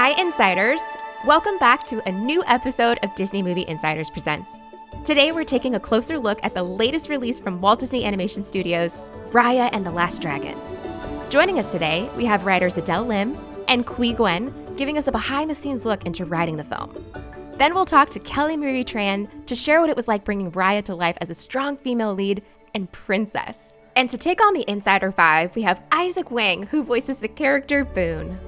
Hi, Insiders! Welcome back to a new episode of Disney Movie Insiders Presents. Today, we're taking a closer look at the latest release from Walt Disney Animation Studios, Raya and the Last Dragon. Joining us today, we have writers Adele Lim and Qui Nguyen giving us a behind the scenes look into writing the film. Then we'll talk to Kelly Marie Tran to share what it was like bringing Raya to life as a strong female lead and princess. And to take on the Insider Five, we have Isaac Wang, who voices the character Boone.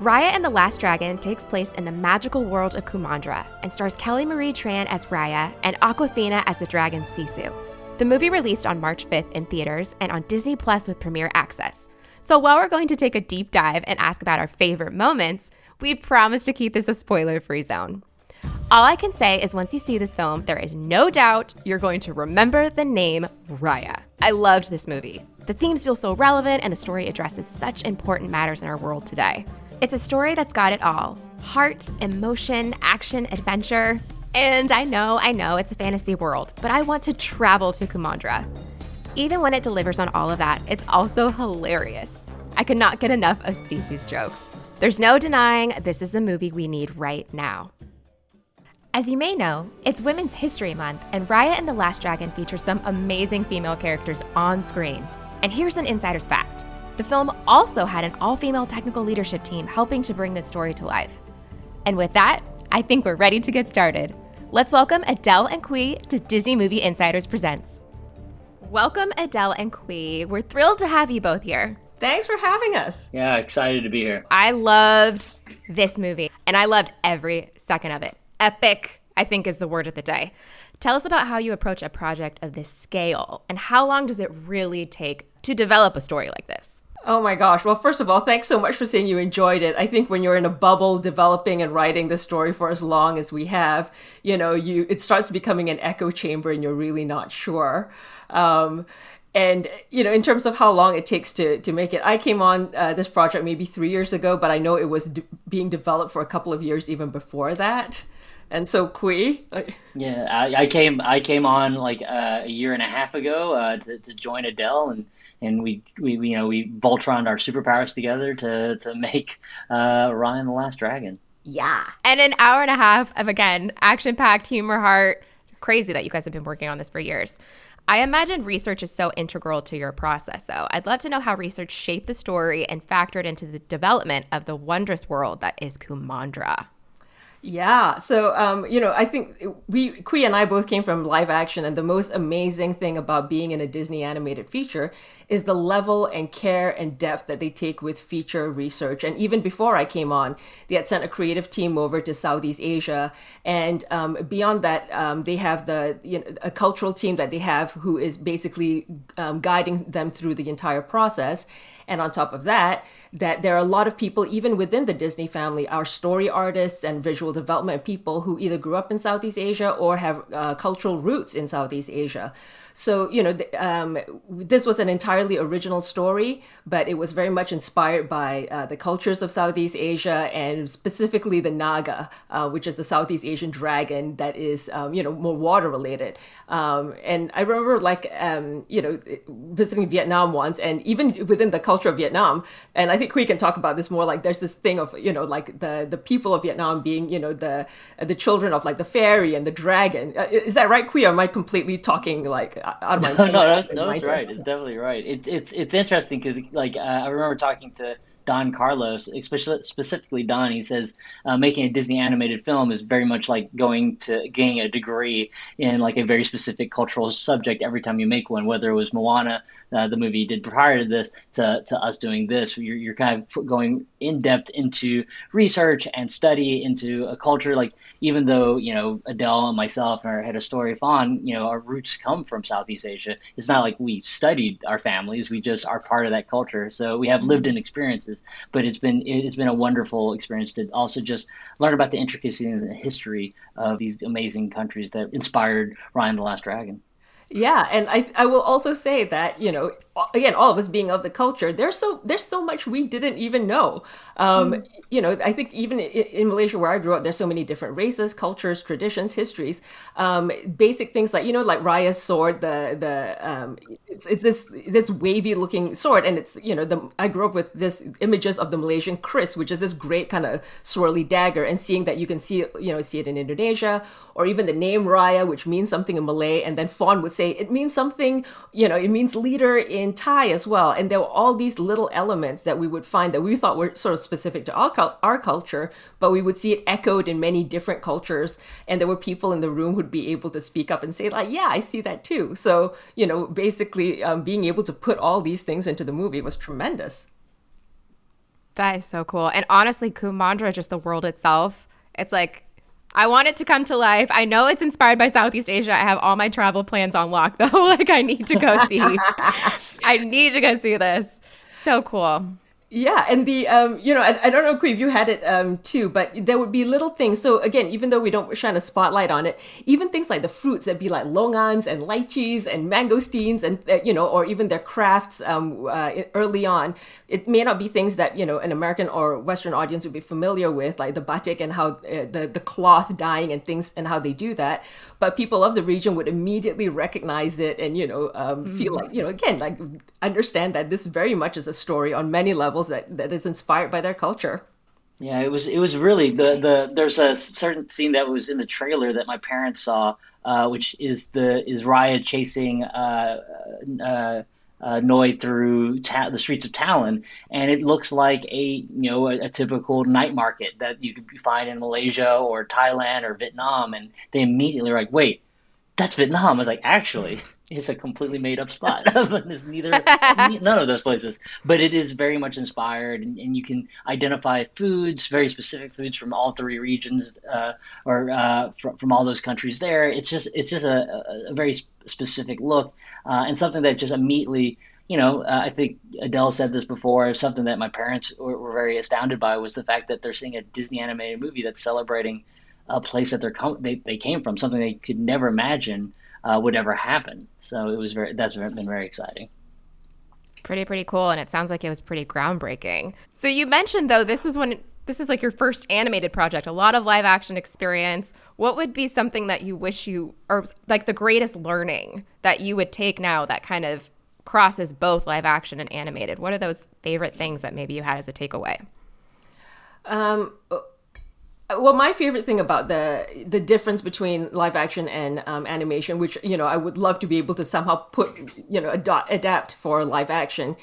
Raya and the Last Dragon takes place in the magical world of Kumandra and stars Kelly Marie Tran as Raya and Awkwafina as the dragon Sisu. The movie released on March 5th in theaters and on Disney Plus with premiere access. So while we're going to take a deep dive and ask about our favorite moments, we promise to keep this a spoiler free zone. All I can say is once you see this film, there is no doubt you're going to remember the name Raya. I loved this movie. The themes feel so relevant and the story addresses such important matters in our world today. It's a story that's got it all heart, emotion, action, adventure. And I know, I know, it's a fantasy world, but I want to travel to Kumandra. Even when it delivers on all of that, it's also hilarious. I could not get enough of Sisu's jokes. There's no denying this is the movie we need right now. As you may know, it's Women's History Month, and Raya and the Last Dragon features some amazing female characters on screen. And here's an insider's fact the film also had an all female technical leadership team helping to bring this story to life. And with that, I think we're ready to get started. Let's welcome Adele and Qui to Disney Movie Insiders Presents. Welcome, Adele and Qui. We're thrilled to have you both here. Thanks for having us. Yeah, excited to be here. I loved this movie, and I loved every second of it. Epic, I think, is the word of the day. Tell us about how you approach a project of this scale, and how long does it really take to develop a story like this? Oh my gosh. Well, first of all, thanks so much for saying you enjoyed it. I think when you're in a bubble developing and writing the story for as long as we have, you know, you it starts becoming an echo chamber and you're really not sure. Um, and you know in terms of how long it takes to to make it i came on uh, this project maybe three years ago but i know it was d- being developed for a couple of years even before that and so Qui. Yeah, I, I, came I came on like uh, a year and a half ago uh, to, to join Adele, and and we, we you know we Voltroned our superpowers together to to make uh, Raya the Last Dragon. Yeah, and an hour and a half of again action packed humor heart. Crazy that you guys have been working on this for years. I imagine research is so integral to your process, though. I'd love to know how research shaped the story and factored into the development of the wondrous world that is Kumandra. Yeah. So, um, you know, I think we, Qui and I both came from live action, and the most amazing thing about being in a Disney animated feature is the level and care and depth that they take with feature research. And even before I came on, they had sent a creative team over to Southeast Asia, and um, beyond that, um, they have the you know, a cultural team that they have who is basically um, guiding them through the entire process. And on top of that, that there are a lot of people, even within the Disney family, are story artists and visual development people who either grew up in Southeast Asia or have uh, cultural roots in Southeast Asia. So, you know, um, this was an entirely original story, but it was very much inspired by uh, the cultures of Southeast Asia and specifically the Naga, uh, which is the Southeast Asian dragon that is, um, you know, more water related. Um, and I remember, like, um, you know, visiting Vietnam once, and even within the culture of Vietnam, and I think we can talk about this more. Like, there's this thing of, you know, like the the people of Vietnam being, you know, the the children of like the fairy and the dragon. Uh, is that right, Qui? Or am I completely talking like? Out of my no, no, that's, that's right. It's definitely right. It, it's it's interesting because like uh, I remember talking to Don Carlos, especially specifically Don, he says uh, making a Disney animated film is very much like going to getting a degree in like a very specific cultural subject every time you make one. Whether it was Moana, uh, the movie you did prior to this, to, to us doing this, you're, you're kind of going in depth into research and study into a culture. Like even though you know Adele and myself and our head of story Fawn, you know our roots come from Southeast Asia. It's not like we studied our families; we just are part of that culture. So we have lived in experiences but it's been it's been a wonderful experience to also just learn about the intricacy and the history of these amazing countries that inspired Raya the Last Dragon. Yeah, and I I will also say that you know again all of us being of the culture there's so there's so much we didn't even know um, mm. you know i think even in, in, malaysia where i grew up there's so many different races cultures traditions histories um, basic things like you know like raya's sword the the um, it's, it's this this wavy looking sword and it's you know the i grew up with this images of the malaysian kris which is this great kind of swirly dagger and seeing that you can see it you know see it in indonesia or even the name raya which means something in malay and then fawn would say it means something you know it means leader in Thai as well. And there were all these little elements that we would find that we thought were sort of specific to our, our culture, but we would see it echoed in many different cultures. And there were people in the room who'd be able to speak up and say, like, yeah, I see that too. So, you know, basically um, being able to put all these things into the movie was tremendous. That is so cool. And honestly, Kumandra, just the world itself, it's like I want it to come to life. I know it's inspired by Southeast Asia. I have all my travel plans on lock though. like I need to go see. I need to go see this. So cool. Yeah, and the um, you know, I, I don't know, if you had it um too, but there would be little things. So again, even though we don't shine a spotlight on it, even things like the fruits that be like longans and lychees and mangosteens, and uh, you know, or even their crafts um uh, early on, it may not be things that you know an American or Western audience would be familiar with, like the batik and how uh, the the cloth dyeing and things and how they do that. But people of the region would immediately recognize it and you know um, feel like you know again like understand that this very much is a story on many levels that that is inspired by their culture. Yeah, it was it was really the the there's a certain scene that was in the trailer that my parents saw, uh, which is the is Raya chasing uh, uh, uh, Noi through ta- the streets of Talon, and it looks like a you know a, a, typical night market that you could find in Malaysia or Thailand or Vietnam, and they immediately were like, wait, that's Vietnam. I was like, actually, it's a completely made up spot. it's neither none of those places, but it is very much inspired, and, and, you can identify foods, very specific foods from all three regions, uh, or uh, from, from all those countries. There, it's just it's just a, a very specific look, uh, and something that just immediately. You know, uh, I think Adele said this before. Something that my parents were, were very astounded by was the fact that they're seeing a Disney animated movie that's celebrating a place that they're com- they, they came from, something they could never imagine uh, would ever happen. So it was very that's been very exciting. Pretty pretty cool, and it sounds like it was pretty groundbreaking. So you mentioned though this is when this is like your first animated project, a lot of live action experience. What would be something that you wish you or like the greatest learning that you would take now that kind of crosses both live action and animated? What are those favorite things that maybe you had as a takeaway? Um, well my favorite thing about the the difference between live action and um, animation which you know i would love to be able to somehow put you know ad- adapt for live action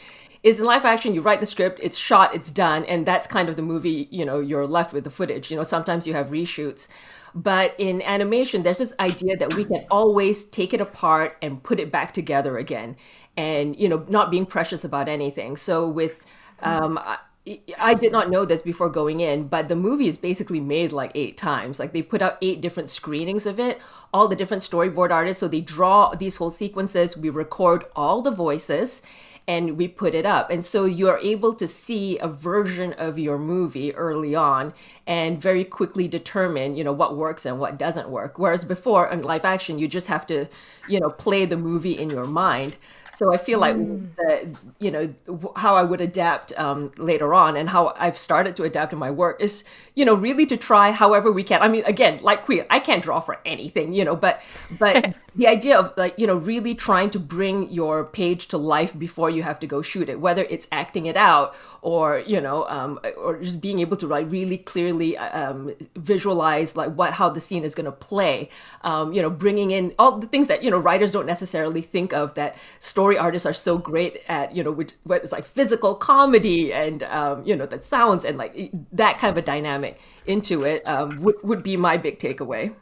is in live action you write the script it's shot it's done and that's kind of the movie you know you're left with the footage. You know sometimes you have reshoots. But in animation there's this idea that we can always take it apart and put it back together again and you know not being precious about anything. So with um, I did not know this before going in, but the movie is basically made like eight times. Like they put out eight different screenings of it, all the different storyboard artists. So they draw these whole sequences, we record all the voices, and we put it up. And so you're able to see a version of your movie early on and very quickly determine, you know, what works and what doesn't work. Whereas before in live action, you just have to, you know, play the movie in your mind. So I feel like mm. the, you know how I would adapt um, later on, and how I've started to adapt in my work is you know really to try however we can. I mean, again, like Qui, I can't draw for anything, you know, but but the idea of like you know really trying to bring your page to life before you have to go shoot it, whether it's acting it out or you know um, or just being able to like really clearly um, visualize like what how the scene is going to play. Um, you know, bringing in all the things that you know writers don't necessarily think of that story artists are so great at you know which what is like physical comedy and um, you know that sounds and like that kind of a dynamic into it um, would, would be my big takeaway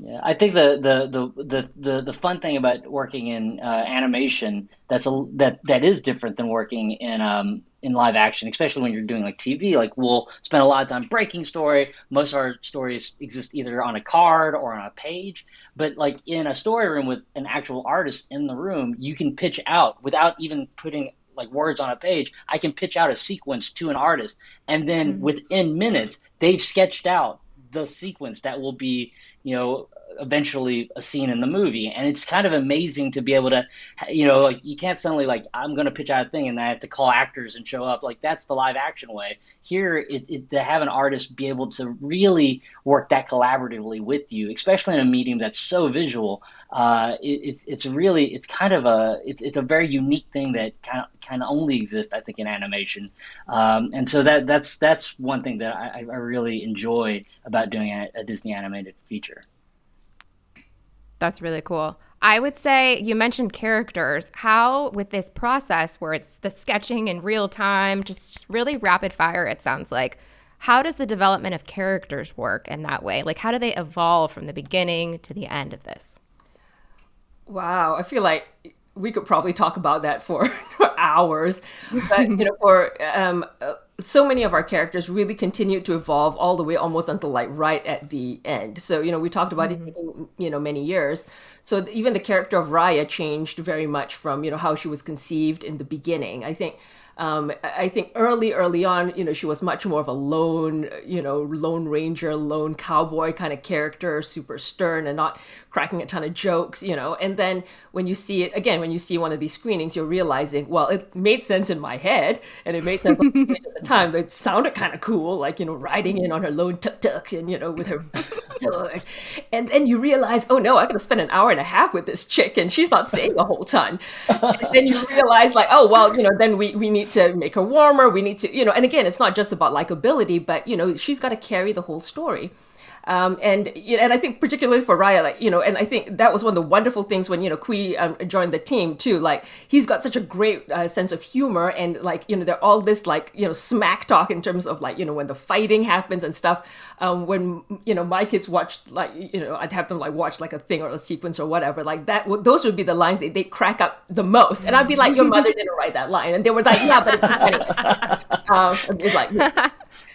yeah, I think the, the the the the, fun thing about working in uh, animation that's a that that is different than working in um in live action, especially when you're doing like TV. Like we'll spend a lot of time breaking story. Most of our stories exist either on a card or on a page. But like in a story room with an actual artist in the room, you can pitch out without even putting like words on a page. I can pitch out a sequence to an artist, and then mm-hmm. within minutes they've sketched out the sequence that will be you know eventually a scene in the movie. And it's kind of amazing to be able to you know like you can't suddenly like i'm going to pitch out a thing and i have to call actors and show up. Like that's the live action way. Here it, it, to have an artist be able to really work that collaboratively with you especially in a medium that's so visual uh, it, it's it's really it's kind of a it, it's a very unique thing that kind of of only exists I think in animation, um, and so that that's that's one thing that I, I really enjoy about doing a, a Disney animated feature. That's really cool. I would say you mentioned characters. How, with this process where it's the sketching in real time, just really rapid fire, it sounds like, how does the development of characters work in that way? Like, how do they evolve from the beginning to the end of this? Wow, I feel like we could probably talk about that for, hours. But you know, for um, so many of our characters really continued to evolve all the way almost until like right at the end. So you know, we talked about mm-hmm. it taking you know many years. So even the character of Raya changed very much from you know how she was conceived in the beginning. I think um, I think early, early on, you know, she was much more of a lone, you know, lone ranger, lone cowboy kind of character, super stern and not cracking a ton of jokes, you know. And then when you see it again, when you see one of these screenings, you're realizing, well, it made sense in my head, and it made sense at the time. It sounded kind of cool, like you know, riding in on her lone tuk tuk, and you know, with her sword. And then you realize, oh no, I got to spend an hour and a half with this chick, and she's not saying a whole ton. and then you realize, like, oh well, you know, then we we need to make her warmer. We need to, you know, and again, it's not just about likability, but you know, she's got to carry the whole story. Um, and and I think particularly for Raya, like you know, and I think that was one of the wonderful things when you know Qui um, joined the team too. Like he's got such a great uh, sense of humor, and like you know, they're all this like you know smack talk in terms of like you know when the fighting happens and stuff. Um, when you know my kids watched like you know I'd have them like watch like a thing or a sequence or whatever like that. Those would be the lines they they crack up the most, and I'd be like, your mother didn't write that line, and they were like, yeah, but it's anyways. um, it's like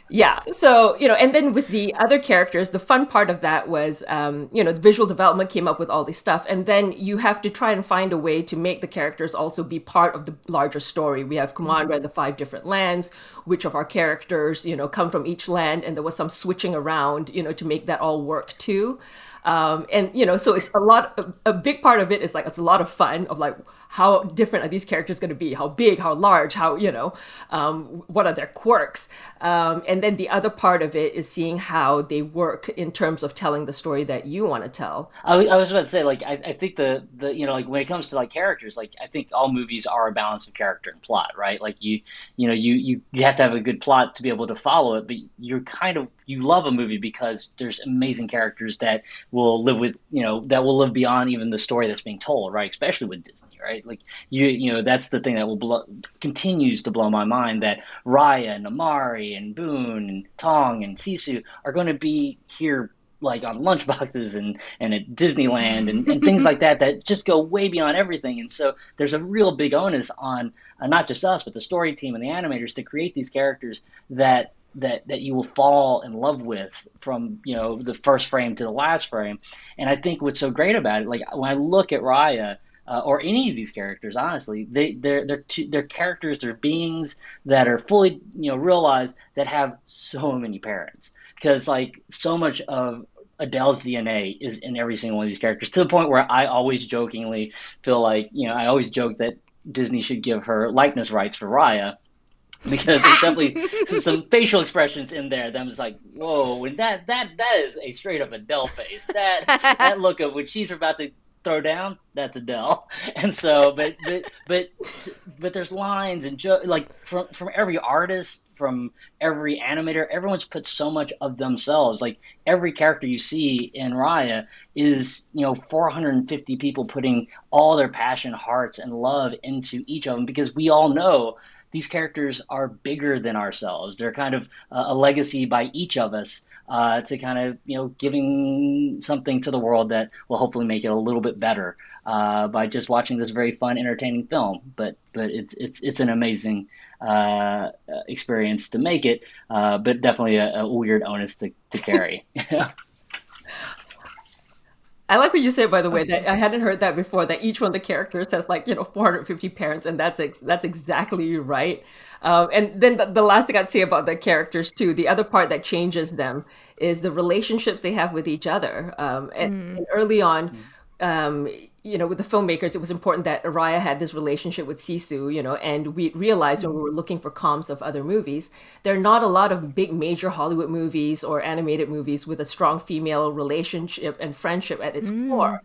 yeah so you know and then with the other characters the fun part of that was um, you know the visual development came up with all this stuff and then you have to try and find a way to make the characters also be part of the larger story we have Kumandra mm-hmm. and the five different lands which of our characters you know come from each land and there was some switching around you know to make that all work too um, and you know so it's a lot a, a big part of it is like it's a lot of fun of like how different are these characters going to be? How big how large how you know um, what are their quirks? Um, and then the other part of it is seeing how they work in terms of telling the story that you want to tell. I, I was about to say like I, I think the the you know like when it comes to like characters like i think all movies are a balance of character and plot right? Like you you know you you, you have to have a good plot to be able to follow it but you're kind of you love a movie because there's amazing characters that will live with you know that will live beyond even the story that's being told right? Especially with disney right? Like you, you know, that's the thing that will blow, continues to blow my mind that Raya and Amari and Boone and Tong and Sisu are going to be here like on lunchboxes and, and at Disneyland and, and things like that that just go way beyond everything. And so there's a real big onus on uh, not just us, but the story team and the animators to create these characters that that that you will fall in love with from you know the first frame to the last frame. And I think what's so great about it, like when I look at Raya uh, or any of these characters, honestly, they they're they're they're characters, they're beings that are fully you know realized that have so many parents because like so much of Adele's DNA is in every single one of these characters to the point where I always jokingly feel like you know I always joke that Disney should give her likeness rights for Raya because there's definitely some facial expressions in there that I'm like, whoa, and that that that is a straight up Adele face. That that look of when she's about to throw down, that's Adele. And so, but but but but there's lines and jo- like from from every artist, from every animator, everyone's put so much of themselves. Like every character you see in Raya is you know 450 people putting all their passion, hearts, and love into each of them because we all know these characters are bigger than ourselves. They're kind of a legacy by each of us uh, to kind of you know giving something to the world that will hopefully make it a little bit better uh, by just watching this very fun, entertaining film. But but it's it's it's an amazing uh, experience to make it, uh, but definitely a, a, weird onus to, to carry. I like what you said, by the way, that I hadn't heard that before. That each one of the characters has like you know 450 parents, and that's ex- that's exactly right. Um, and then the, the, last thing I'd say about the characters too, the other part that changes them is the relationships they have with each other. Um, and, mm. and, early on, mm um, you know, with the filmmakers, it was important that Araya had this relationship with Sisu, you know, and we realized when we were looking for comps of other movies, there are not a lot of big major Hollywood movies or animated movies with a strong female relationship and friendship at its mm. core.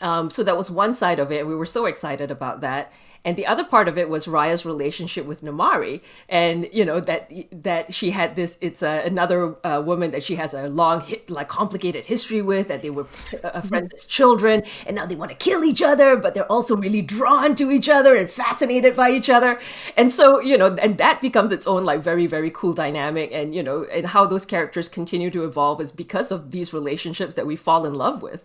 Um, so that was one side of it. And We were so excited about that and the other part of it was Raya's relationship with Namaari, and you know that that she had this. It's a, another uh, woman that she has a long, hit, like complicated history with. That they were uh, friends as children, and now they want to kill each other, but they're also really drawn to each other and fascinated by each other. And so you know, and that becomes its own like very very cool dynamic. And you know, and how those characters continue to evolve is because of these relationships that we fall in love with.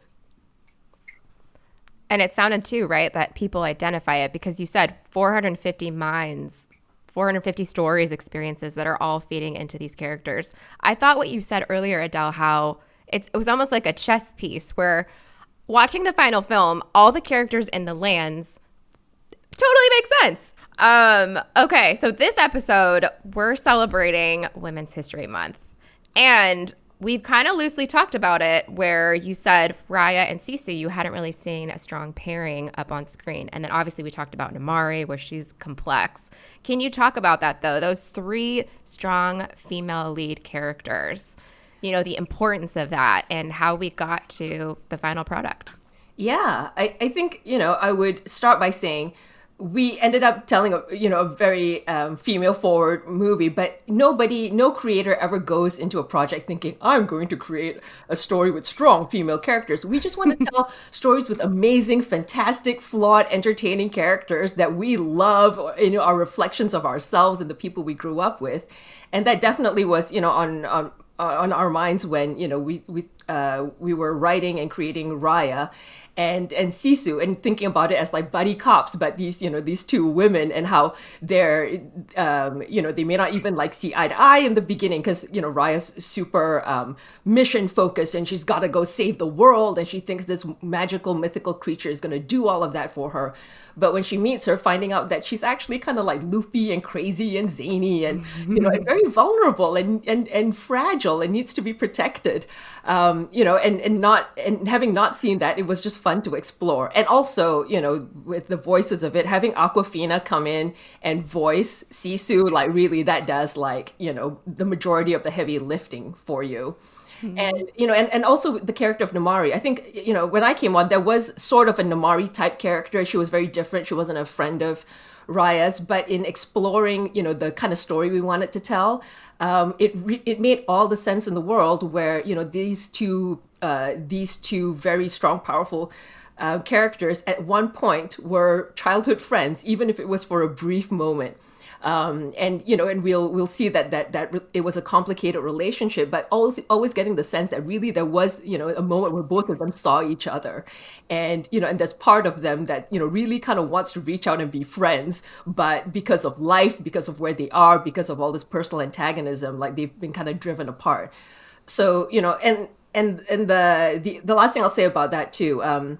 And it sounded too, right, that people identify it because you said 450 minds, 450 stories, experiences that are all feeding into these characters. I thought what you said earlier, Adele, how it, it was almost like a chess piece where watching the final film, all the characters in the lands totally makes sense. Um, okay, so this episode, we're celebrating Women's History Month. And we've kind of loosely talked about it where you said Raya and Sisu, you hadn't really seen a strong pairing up on screen. And then obviously we talked about Namaari, where she's complex. Can you talk about that though? Those three strong female lead characters, you know, the importance of that and how we got to the final product. Yeah, I, I think, you know, I would start by saying we ended up telling a you know a very um, female forward movie but nobody no creator ever goes into a project thinking i'm going to create a story with strong female characters. We just want to tell stories with amazing fantastic flawed entertaining characters that we love you know are reflections of ourselves and the people we grew up with. And that definitely was you know on on on our minds when you know we we uh, we were writing and creating Raya, and and Sisu and thinking about it as like buddy cops, but these you know these two women and how they're um, you know they may not even like see eye to eye in the beginning because you know Raya's super um, mission focused and she's got to go save the world and she thinks this magical mythical creature is going to do all of that for her. But when she meets her, finding out that she's actually kind of like loopy and crazy and zany and you know and very vulnerable and and and fragile and needs to be protected, um, you know, and and not and having not seen that, it was just fun to explore. And also, you know, with the voices of it, having Awkwafina come in and voice Sisu, like really that does like, you know, the majority of the heavy lifting for you. Mm-hmm. And you know, and, and also the character of Namaari. I think you know when I came on, there was sort of a Namaari type character. She was very different. She wasn't a friend of Raya's, but in exploring, you know, the kind of story we wanted to tell, um, it re- it made all the sense in the world. Where you know these two uh, these two very strong, powerful uh, characters at one point were childhood friends, even if it was for a brief moment. Um, and you know, and we'll we'll see that that that re- it was a complicated relationship, but always always getting the sense that really there was you know a moment where both of them saw each other, and you know, and there's part of them that you know really kind of wants to reach out and be friends, but because of life, because of where they are, because of all this personal antagonism, like they've been kind of driven apart. So you know, and and and the the, the last thing I'll say about that too. Um,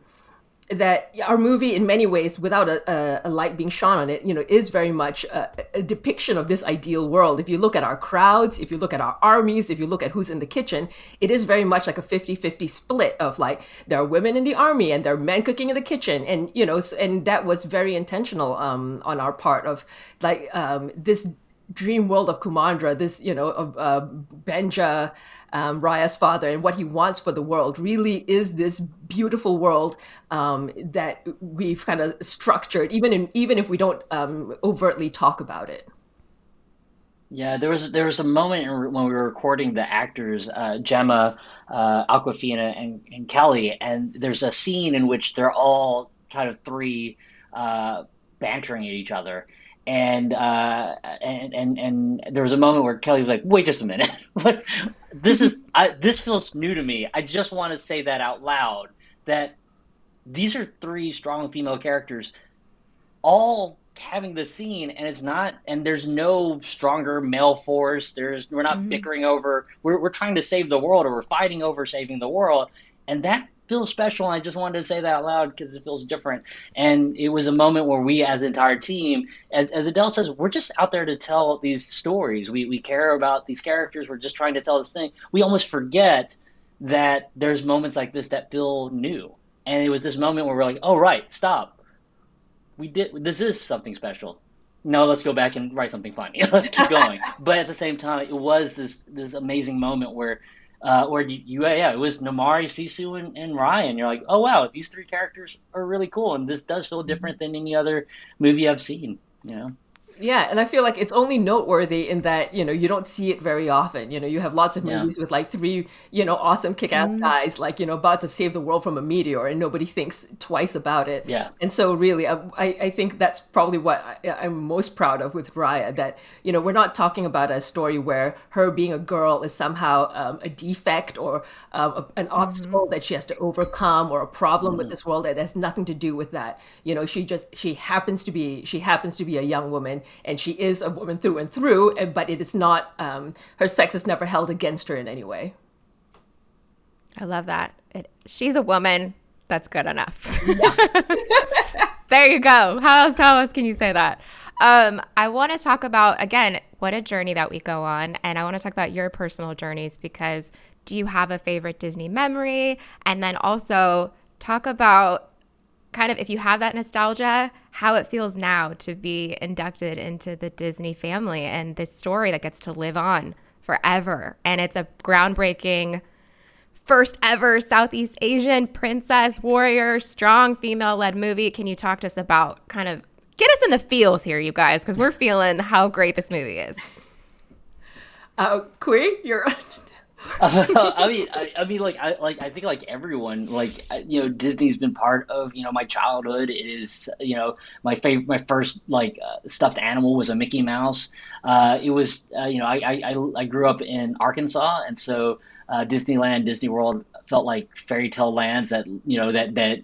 that our movie, in many ways, without a, a, light being shone on it, you know, is very much a, a, depiction of this ideal world. If you look at our crowds, if you look at our armies, if you look at who's in the kitchen, it is very much like a 50-50 split of like there are women in the army and there are men cooking in the kitchen, and you know, and that was very intentional um, on our part of like um, this dream world of Kumandra, this you know of uh, Benja um, Raya's father and what he wants for the world really is this beautiful world um, that we've kind of structured, even in, even if we don't um, overtly talk about it. Yeah, there was there was a moment when we were recording the actors, uh, Gemma, uh, Awkwafina, and, and Kelly, and there's a scene in which they're all kind of three uh, bantering at each other, and uh, and and and there was a moment where Kelly was like, "Wait just a minute, this is I, this feels new to me. I just want to say that out loud that these are three strong female characters, all having the scene, and it's not, and there's no stronger male force. There's we're not mm-hmm. bickering over. We're we're trying to save the world, or we're fighting over saving the world, and that feels special. And I just wanted to say that out loud because it feels different. And it was a moment where we, as an entire team, as, as Adele says, we're just out there to tell these stories. We, we care about these characters. We're just trying to tell this thing. We almost forget that there's moments like this that feel new. And it was this moment where we're like, oh, right, stop. We did, this is something special no, let's go back and write something funny. let's keep going. but at the same time, it was this this amazing moment where uh, where you, you, yeah, it was Namaari, Sisu, and, and Raya. You're like, oh wow, these three characters are really cool, and this does feel different than any other movie I've seen. You know. Yeah, and I feel like it's only noteworthy in that you know you don't see it very often. You know, you have lots of movies yeah. with like three you know awesome kick-ass mm. guys like you know about to save the world from a meteor, and nobody thinks twice about it. Yeah. And so really, I I think that's probably what I, am most proud of with Raya. That you know we're not talking about a story where her being a girl is somehow um, a defect or um, a, an mm-hmm. obstacle mm-hmm. that she has to overcome or a problem mm-hmm. with this world that has nothing to do with that. You know, she just she happens to be she happens to be a young woman and she is a woman through and through, but it is not, um, her sex is never held against her in any way. I love that. It, she's a woman. That's good enough. Yeah. there you go. How else, how else can you say that? Um, I want to talk about, again, what a journey that we go on. And I want to talk about your personal journeys because do you have a favorite Disney memory? And then also talk about kind of if you have that nostalgia, how it feels now to be inducted into the Disney family and this story that gets to live on forever. And it's a groundbreaking first ever Southeast Asian princess warrior strong female led movie. Can you talk to us about kind of get us in the feels here, you guys, because we're feeling how great this movie is. Uh, Qui, you're I mean, I, I, mean, like, I like, I think, like everyone, like, you know, Disney's been part of, you know, my childhood. It is, you know, my favorite, my first like uh, stuffed animal was a Mickey Mouse. Uh, it was, uh, you know, I, I, I grew up in Arkansas, and so uh, Disneyland, Disney World felt like fairy tale lands that, you know, that that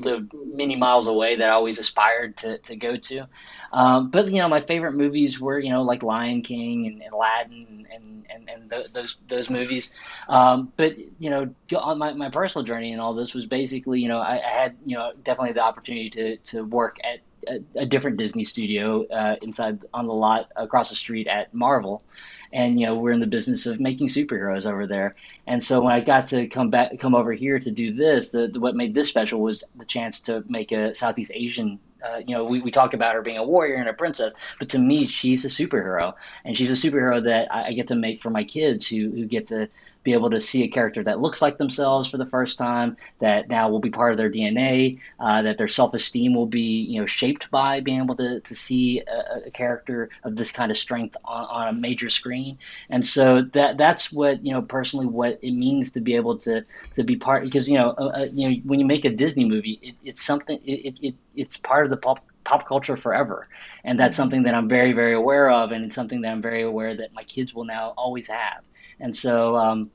lived many miles away that I always aspired to, to go to. Um, but you know, my favorite movies were you know like Lion King and, and Aladdin and and, and the, those those movies. Um, but you know, on my, my personal journey and all this was basically you know I, I had you know definitely the opportunity to to work at a, a different Disney studio uh, inside on the lot across the street at Marvel, and you know we're in the business of making superheroes over there. And so when I got to come back, come over here to do this, the, the what made this special was the chance to make a Southeast Asian uh, you know, we, we talk about her being a warrior and a princess, but to me, she's a superhero, and she's a superhero that I, I get to make for my kids who who get to be able to see a character that looks like themselves for the first time, that now will be part of their DNA, uh, that their self esteem will be you know shaped by being able to, to see a, a character of this kind of strength on, on, a major screen. And so that that's what you know personally what it means to be able to to be part because you know uh, uh you know when you make a Disney movie, it, it's something it, it it's part of the pop pop culture forever and that's mm-hmm. something that i'm very very aware of and it's something that i'm very aware that my kids will now always have and so um,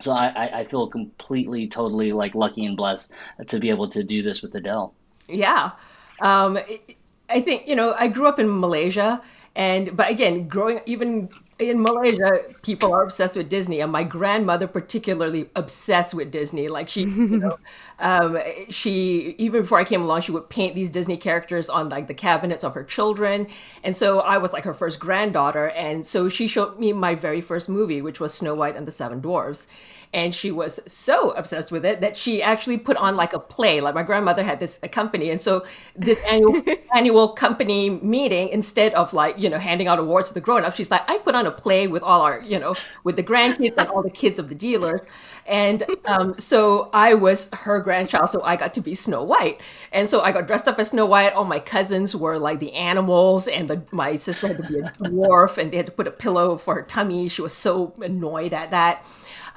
so I, I feel completely, totally like lucky and blessed to be able to do this with Adele. Yeah. Um, I think, you know, I grew up in Malaysia and, but again, growing, even in Malaysia, people are obsessed with Disney, and my grandmother particularly obsessed with Disney. Like she, you know, um, she even before I came along, she would paint these Disney characters on like the cabinets of her children, and so I was like her first granddaughter, and so she showed me my very first movie, which was Snow White and the Seven Dwarfs, and she was so obsessed with it that she actually put on like a play. Like my grandmother had this a company, and so this annual annual company meeting, instead of like you know handing out awards to the grown ups, she's like, I put on a play with all our you know with the grandkids and all the kids of the dealers, and um, so I was her grandchild, so I got to be Snow White, and so I got dressed up as Snow White. All my cousins were like the animals, and the, my sister had to be a dwarf, and they had to put a pillow for her tummy. She was so annoyed at that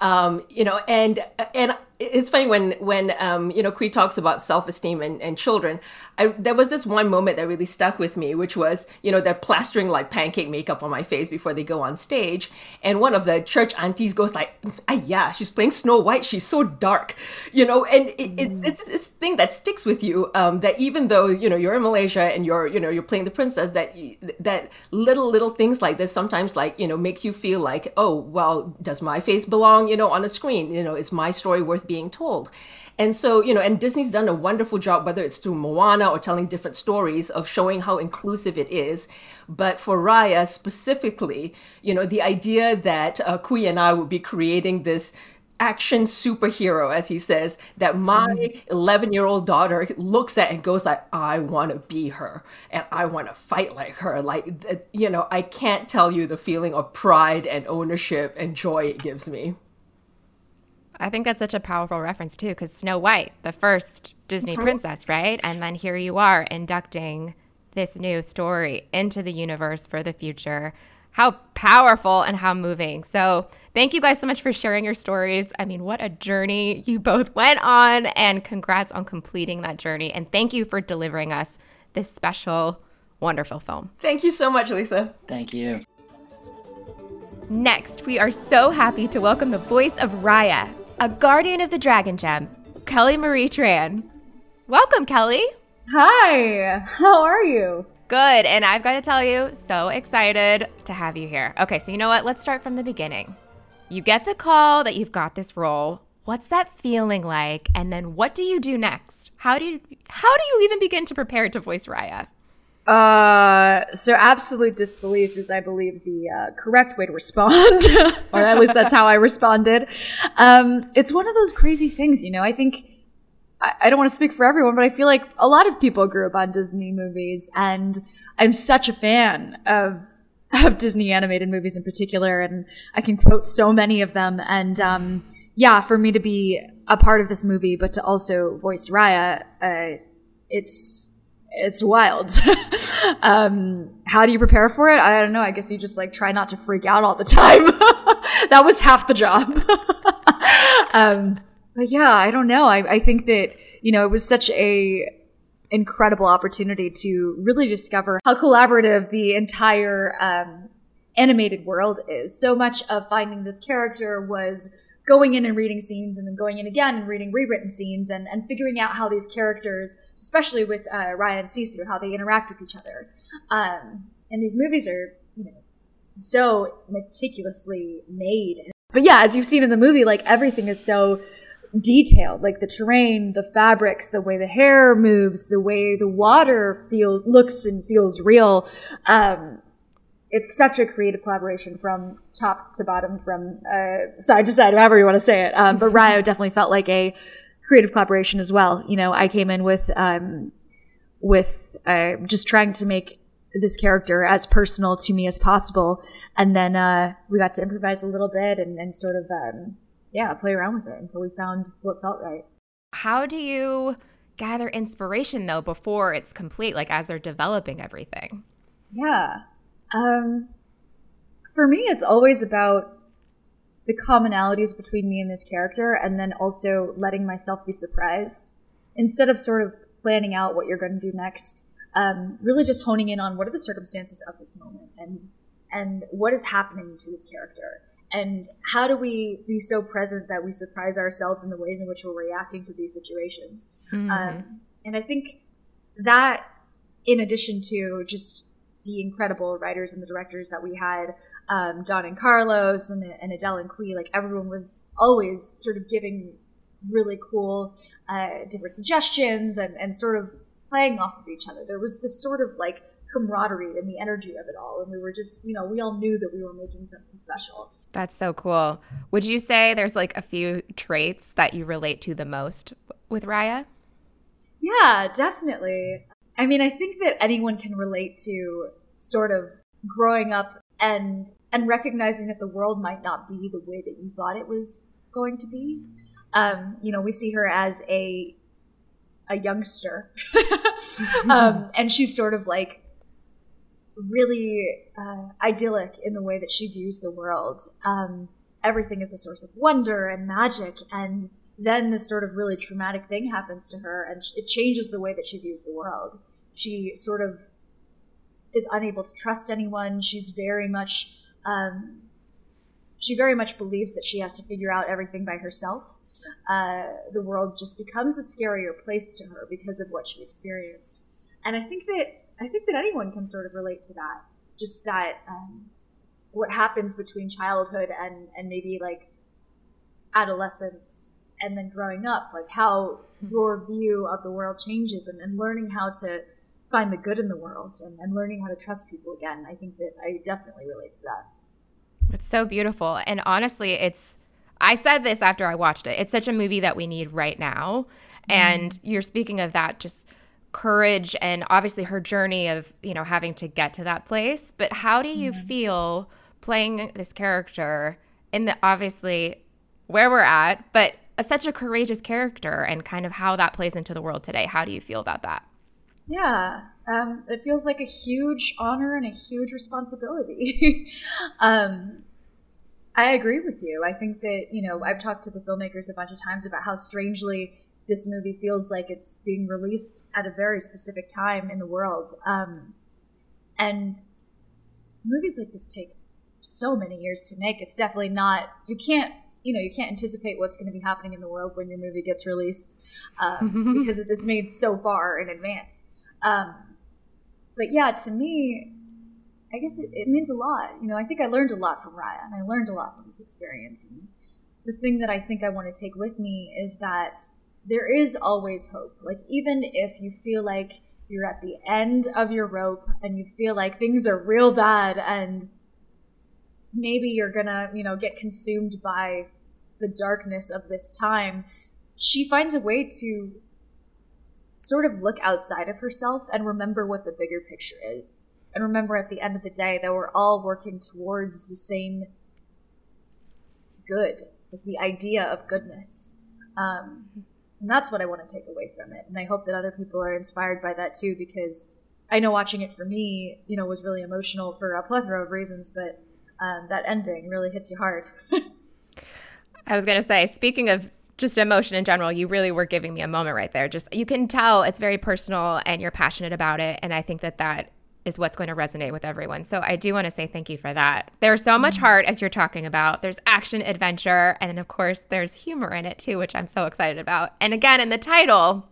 um, you know, and and it's funny when when um, you know Qui talks about self esteem and, and children. I, there was this one moment that really stuck with me, which was you know they're plastering like pancake makeup on my face before they go on stage, and one of the church aunties goes like, ah, "Yeah, she's playing Snow White. She's so dark," you know, and it, it, mm. it's this thing that sticks with you. Um, that even though you know you're in Malaysia and you're you know you're playing the princess, that that little little things like this sometimes like you know makes you feel like, oh well, does my face belong you know on a screen? You know, is my story worth being told. And so, you know, and Disney's done a wonderful job, whether it's through Moana or telling different stories of showing how inclusive it is. But for Raya specifically, you know, the idea that uh, Qui and I would be creating this action superhero, as he says, that my 11 year old daughter looks at and goes like, I want to be her and I want to fight like her. Like, you know, I can't tell you the feeling of pride and ownership and joy it gives me. I think that's such a powerful reference too, because Snow White, the first Disney mm-hmm. princess, right? And then here you are inducting this new story into the universe for the future. How powerful and how moving. So, thank you guys so much for sharing your stories. I mean, what a journey you both went on, and congrats on completing that journey. And thank you for delivering us this special, wonderful film. Thank you so much, Lisa. Thank you. Next, we are so happy to welcome the voice of Raya, a guardian of the Dragon Gem, Kelly Marie Tran. Welcome, Kelly. Hi, how are you? Good. And I've got to tell you, so excited to have you here. Okay, so you know what? Let's start from the beginning. You get the call that you've got this role. What's that feeling like? And then what do you do next? How do you how do you even begin to prepare to voice Raya? Uh, so absolute disbelief is, I believe, the uh, correct way to respond, or at least that's how I responded. Um, it's one of those crazy things, you know. I think I, don't want to speak for everyone, but I feel like a lot of people grew up on Disney movies, and I'm such a fan of of Disney animated movies in particular, and I can quote so many of them. And um, yeah, for me to be a part of this movie, but to also voice Raya, uh, it's it's wild. um, how do you prepare for it? I don't know. I guess you just like try not to freak out all the time. that was half the job. um, but yeah, I don't know. I, I think that, you know, it was such a incredible opportunity to really discover how collaborative the entire um, animated world is. So much of finding this character was going in and reading scenes and then going in again and reading rewritten scenes and, and figuring out how these characters, especially with uh, Raya and Sisu, how they interact with each other. Um, and these movies are, you know, so meticulously made. But yeah, as you've seen in the movie, like everything is so detailed like the terrain the fabrics the way the hair moves the way the water feels looks and feels real um, it's such a creative collaboration from top to bottom from uh, side to side however you want to say it um, but Raya definitely felt like a creative collaboration as well you know i came in with um, with uh, just trying to make this character as personal to me as possible and then uh, we got to improvise a little bit and, and sort of um, yeah, play around with it until we found what felt right. How do you gather inspiration though before it's complete, like as they're developing everything? Yeah. Um, for me, it's always about the commonalities between me and this character, and then also letting myself be surprised instead of sort of planning out what you're going to do next. Um, really, just honing in on what are the circumstances of this moment and and what is happening to this character and how do we be so present that we surprise ourselves in the ways in which we're reacting to these situations mm-hmm. um, and i think that in addition to just the incredible writers and the directors that we had um, don and carlos and, and adele and Qui, like everyone was always sort of giving really cool uh, different suggestions and, and sort of playing off of each other there was this sort of like camaraderie and the energy of it all and we were just you know we all knew that we were making something special that's so cool. Would you say there's like a few traits that you relate to the most with Raya? Yeah, definitely. I mean, I think that anyone can relate to sort of growing up and and recognizing that the world might not be the way that you thought it was going to be. Um, you know, we see her as a a youngster, um, and she's sort of like really uh, idyllic in the way that she views the world. Um, everything is a source of wonder and magic, and then this sort of really traumatic thing happens to her, and it changes the way that she views the world. She sort of is unable to trust anyone. She's very much, um, she very much believes that she has to figure out everything by herself. Uh, the world just becomes a scarier place to her because of what she experienced. And I think that I think that anyone can sort of relate to that. Just that um, what happens between childhood and and maybe like adolescence and then growing up, like how your view of the world changes and, and learning how to find the good in the world and, and learning how to trust people again. I think that I definitely relate to that. It's so beautiful. And honestly, it's, I said this after I watched it. It's such a movie that we need right now. Mm. And you're speaking of that, just courage and obviously her journey of, you know, having to get to that place. But how do you mm. feel playing this character in the obviously where we're at, but a, such a courageous character and kind of how that plays into the world today? How do you feel about that? Yeah, um, it feels like a huge honor and a huge responsibility. um, I agree with you. I think that, you know, I've talked to the filmmakers a bunch of times about how strangely this movie feels like it's being released at a very specific time in the world. Um, and movies like this take so many years to make. It's definitely not, you can't you know you can't anticipate what's going to be happening in the world when your movie gets released um, because it's made so far in advance um, but yeah, to me, I guess it, it, means a lot. You know, I think I learned a lot from Raya, and I learned a lot from this experience. And the thing that I think I want to take with me is that there is always hope. Like even if you feel like you're at the end of your rope and you feel like things are real bad and maybe you're gonna, you know, get consumed by the darkness of this time, she finds a way to sort of look outside of herself and remember what the bigger picture is. And remember at the end of the day that we're all working towards the same good, like the idea of goodness. Um, and that's what I want to take away from it. And I hope that other people are inspired by that too, because I know watching it for me, you know, was really emotional for a plethora of reasons, but um, that ending really hits you hard. I was going to say, speaking of just emotion in general, you really were giving me a moment right there. Just you can tell it's very personal and you're passionate about it. And I think that that is what's going to resonate with everyone. So I do want to say thank you for that. There's so much mm-hmm. heart as you're talking about. There's action, adventure, and then of course there's humor in it too, which I'm so excited about. And again, in the title,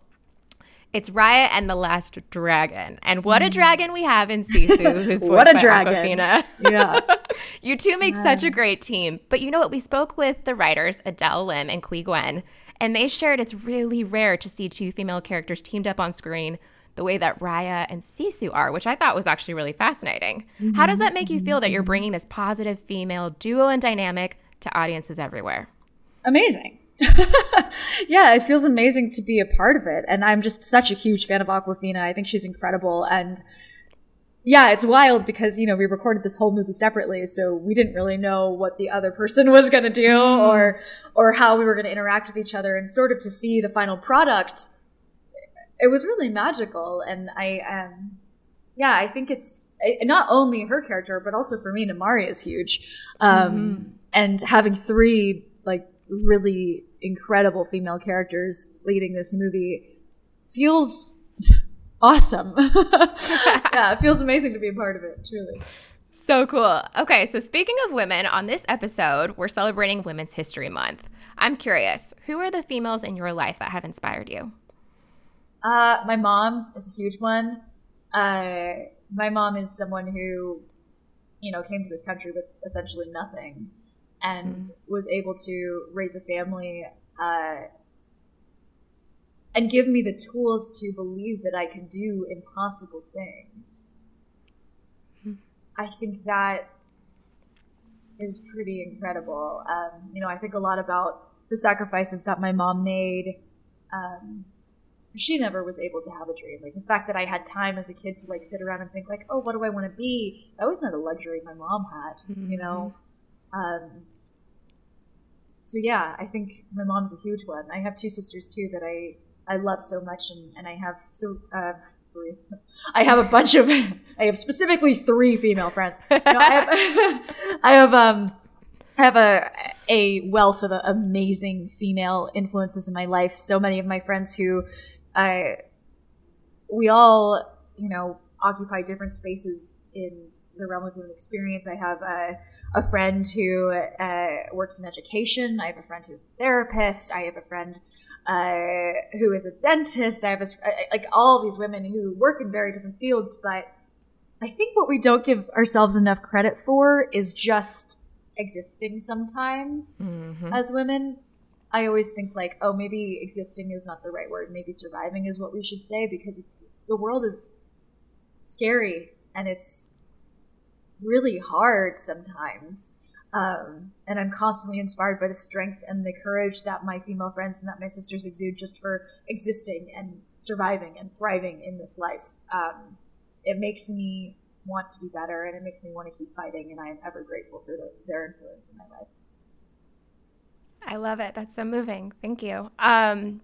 it's Raya and the Last Dragon. And what a mm. dragon we have in Sisu, who's what a dragon. Awkwafina. Yeah. you two make yeah. such a great team. But you know what? We spoke with the writers, Adele Lim and Qui Nguyen, and they shared it's really rare to see two female characters teamed up on screen the way that Raya and Sisu are, which I thought was actually really fascinating. Mm-hmm. How does that make you feel that you're bringing this positive female duo and dynamic to audiences everywhere? Amazing. yeah, it feels amazing to be a part of it. And I'm just such a huge fan of Awkwafina. I think she's incredible. And yeah, it's wild because, you know, we recorded this whole movie separately, so we didn't really know what the other person was going to do mm. or or how we were going to interact with each other and sort of to see the final product it was really magical and I um yeah, I think it's not only her character but also for me Namaari is huge. Um mm-hmm. and having three like really incredible female characters leading this movie feels awesome. yeah, it feels amazing to be a part of it, truly. So cool. Okay, so speaking of women, on this episode, we're celebrating Women's History Month. I'm curious, who are the females in your life that have inspired you? Uh, my mom is a huge one. Uh, my mom is someone who, you know, came to this country with essentially nothing and mm. was able to raise a family uh, and give me the tools to believe that I could do impossible things. Mm. I think that is pretty incredible. Um, you know, I think a lot about the sacrifices that my mom made. Um, she never was able to have a dream. Like the fact that I had time as a kid to like sit around and think like, oh, what do I want to be? That was not a luxury my mom had. Mm-hmm. You know, um, so yeah, I think my mom's a huge one. I have two sisters too that I I love so much, and, and I have th- uh, three. I have a bunch of. I have specifically three female friends. No, I have. I have um. I have a a wealth of amazing female influences in my life. So many of my friends who, I, we all you know occupy different spaces in the realm of human experience. I have a, a friend who uh, works in education. I have a friend who's a therapist. I have a friend uh, who is a dentist. I have a, like all these women who work in very different fields, but I think what we don't give ourselves enough credit for is just existing sometimes mm-hmm. as women. I always think like, oh, maybe existing is not the right word. Maybe surviving is what we should say because it's the world is scary and it's really hard sometimes. Um, and I'm constantly inspired by the strength and the courage that my female friends and that my sisters exude just for existing and surviving and thriving in this life. Um, it makes me want to be better and it makes me want to keep fighting. And I am ever grateful for the, their influence in my life. I love it. That's so moving. Thank you. Um,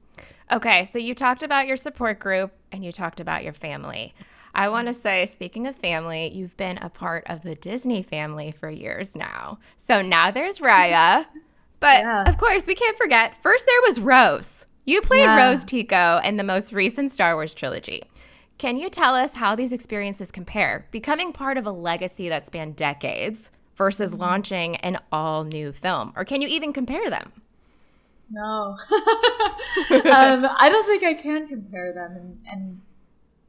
okay, so you talked about your support group and you talked about your family. I want to say, speaking of family, you've been a part of the Disney family for years now. So now there's Raya. But yeah. of course, we can't forget first there was Rose. You played yeah. Rose Tico in the most recent Star Wars trilogy. Can you tell us how these experiences compare? Becoming part of a legacy that spanned decades versus mm-hmm. launching an all new film? Or can you even compare them? No. um, I don't think I can compare them. And, and,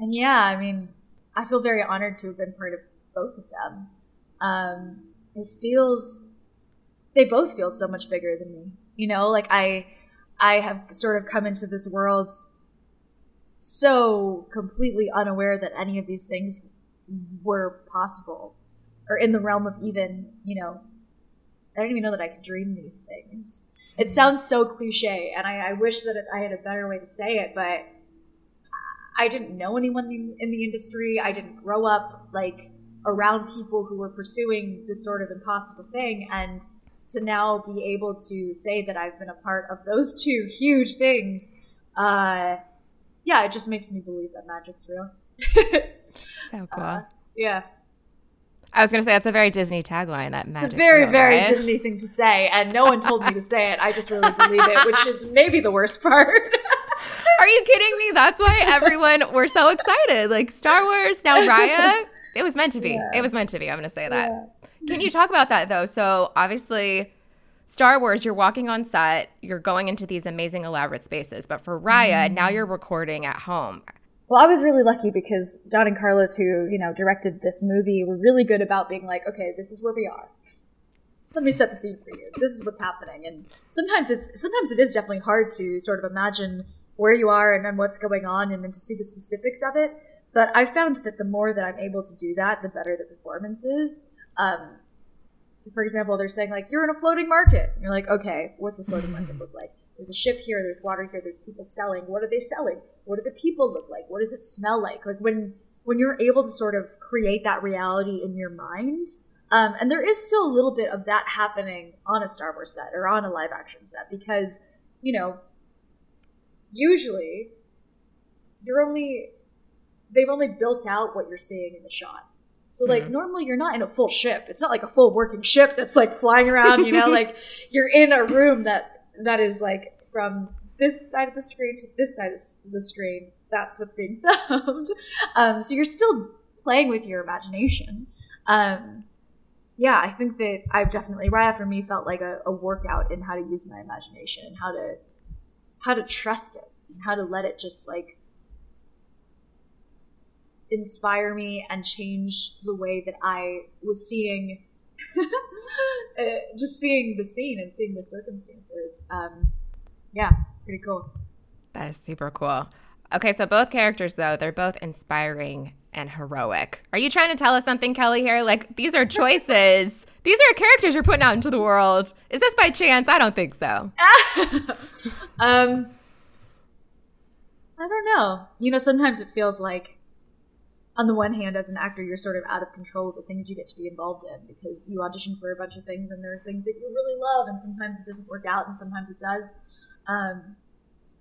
and yeah, I mean, I feel very honored to have been part of both of them. Um, it feels, they both feel so much bigger than me. You know, like I, I have sort of come into this world so completely unaware that any of these things were possible or in the realm of even, you know, I don't even know that I could dream these things. It sounds so cliche, and I, I wish that it, I had a better way to say it, but I didn't know anyone in, in the industry. I didn't grow up like around people who were pursuing this sort of impossible thing, and to now be able to say that I've been a part of those two huge things, uh, yeah, it just makes me believe that magic's real. so cool. Uh, yeah. I was going to say that's a very Disney tagline. That magic. It's a very, real, very right? Disney thing to say, and no one told me to say it. I just really believe it, which is maybe the worst part. Are you kidding me? That's why everyone we're so excited. Like Star Wars now, Raya. It was meant to be. Yeah. It was meant to be. I'm going to say that. Yeah. Can you talk about that though? So obviously, Star Wars, you're walking on set, you're going into these amazing elaborate spaces, but for Raya, mm-hmm. now you're recording at home. Well, I was really lucky because Don and Carlos, who you know directed this movie, were really good about being like, okay, this is where we are. Let me set the scene for you. This is what's happening. And sometimes it's sometimes it is definitely hard to sort of imagine where you are and then what's going on, and then to see the specifics of it. But I found that the more that I'm able to do that, the better the performance is. Um, for example, they're saying like you're in a floating market. And you're like, okay, what's a floating market look like? There's a ship here, there's water here, there's people selling. What are they selling? What do the people look like? What does it smell like? Like when when you're able to sort of create that reality in your mind, um, and there is still a little bit of that happening on a Star Wars set or on a live action set because, you know, usually you're only they've only built out what you're seeing in the shot. So like mm-hmm. normally you're not in a full ship. It's not like a full working ship that's like flying around, you know, like you're in a room that that is like from this side of the screen to this side of the screen. That's what's being filmed. Um, so you're still playing with your imagination. Um, yeah, I think that I've definitely Raya for me felt like a, a, workout in how to use my imagination and how to how to trust it and how to let it just like inspire me and change the way that I was seeing uh, just seeing the scene and seeing the circumstances. Um, yeah, pretty cool. That is super cool. Okay, so both characters, though, they're both inspiring and heroic. Are you trying to tell us something, Kelly, here? Like, these are choices. These are characters you're putting out into the world. Is this by chance? I don't think so. um, I don't know. You know, sometimes it feels like on the one hand, as an actor, you're sort of out of control of the things you get to be involved in because you audition for a bunch of things and there are things that you really love, and sometimes it doesn't work out, and sometimes it does. Um,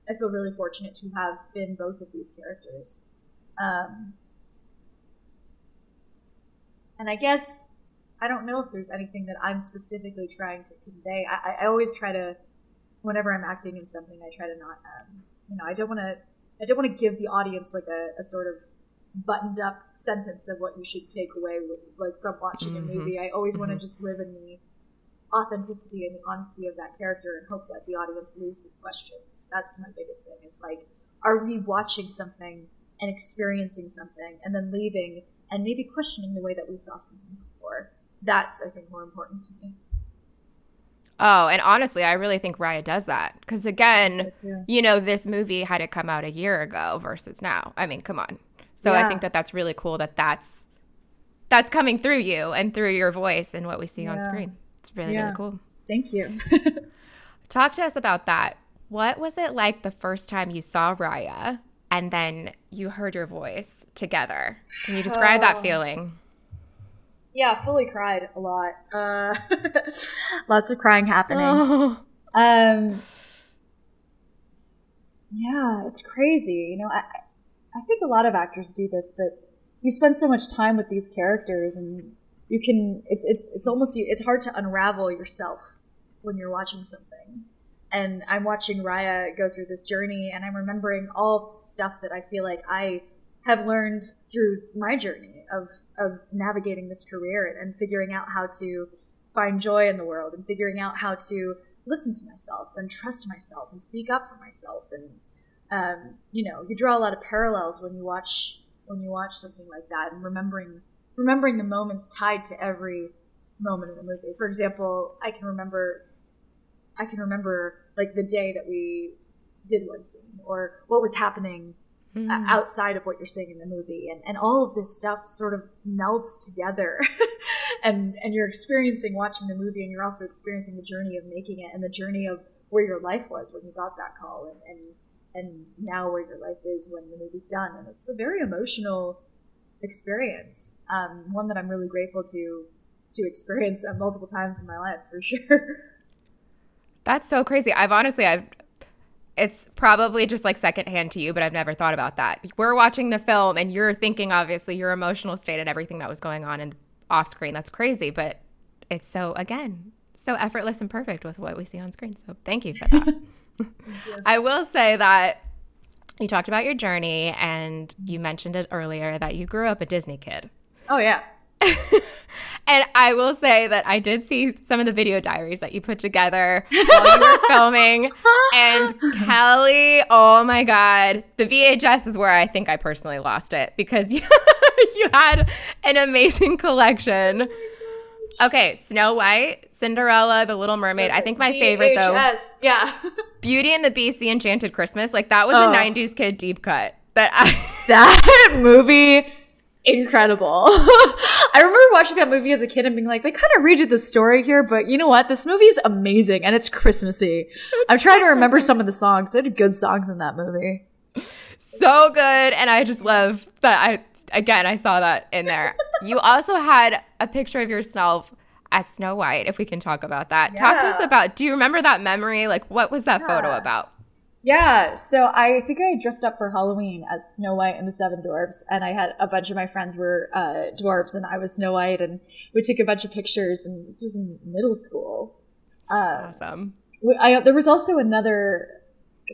I feel really fortunate to have been both of these characters. Um, and I guess I don't know if there's anything that I'm specifically trying to convey. I, I always try to, whenever I'm acting in something, I try to not, um, you know, I don't want to, I don't want to give the audience like a, a sort of buttoned up sentence of what you should take away with, like from watching mm-hmm. a movie. I always mm-hmm. want to just live in the authenticity and the honesty of that character and hope that the audience leaves with questions. That's my biggest thing is like, are we watching something and experiencing something and then leaving and maybe questioning the way that we saw something? That's, I think, more important to me. Oh, and honestly, I really think Raya does that because again, So you know, this movie had to come out a year ago versus now. I mean, come on. So I think that that's really cool that that's that's coming through you and through your voice and what we see on screen. It's really Yeah. really cool. Thank you. Talk to us about that. What was it like the first time you saw Raya and then you heard your voice together? Can you describe that Oh. feeling? Yeah, fully cried a lot. Uh, lots of crying happening. Oh. Um, yeah, it's crazy. You know, I, I think a lot of actors do this, but you spend so much time with these characters, and you can. It's it's it's almost you. It's hard to unravel yourself when you're watching something. And I'm watching Raya go through this journey, and I'm remembering all the stuff that I feel like I have learned through my journey of of navigating this career and, figuring out how to find joy in the world and figuring out how to listen to myself and trust myself and speak up for myself. And um, you know you draw a lot of parallels when you watch when you watch something like that and remembering remembering the moments tied to every moment in the movie. For example i can remember i can remember like the day that we did one scene or what was happening Mm. uh, outside of what you're seeing in the movie and, and all of this stuff sort of melts together and and you're experiencing watching the movie and you're also experiencing the journey of making it and the journey of where your life was when you got that call and and, and now where your life is when the movie's done and it's a very emotional experience um, one that i'm really grateful to to experience uh, multiple times in my life for sure That's so crazy. I've honestly, I've, it's probably just like secondhand to you, but I've never thought about that. We're watching the film and you're thinking, obviously, your emotional state and everything that was going on in off screen. That's crazy, but it's so, again, so effortless and perfect with what we see on screen. So thank you for that. I will say that you talked about your journey and you mentioned it earlier that you grew up a Disney kid. oh yeah And I will say that I did see some of the video diaries that you put together while you were filming. And Kelly, oh my God, the VHS is where I think I personally lost it because you, you had an amazing collection. Okay, Snow White, Cinderella, The Little Mermaid. I think my favorite though, VHS, yeah Beauty and the Beast, The Enchanted Christmas. Like that was Oh. a '90s kid deep cut. That I, that movie incredible. I remember watching that movie as a kid and being like they kind of redid the story here but you know what? This movie is amazing and it's christmassy. I'm trying to remember some of the songs. They had good songs in that movie. So good and i just love that i again i saw that in there. You also had a picture of yourself as snow white if we can talk about that. Talk to us about do you remember that memory? Like what was that photo about yeah so i think i dressed up for halloween as snow white and the seven dwarfs and i had a bunch of my friends were uh, dwarfs and i was snow white and we took a bunch of pictures and this was in middle school uh, awesome We- I, there was also another.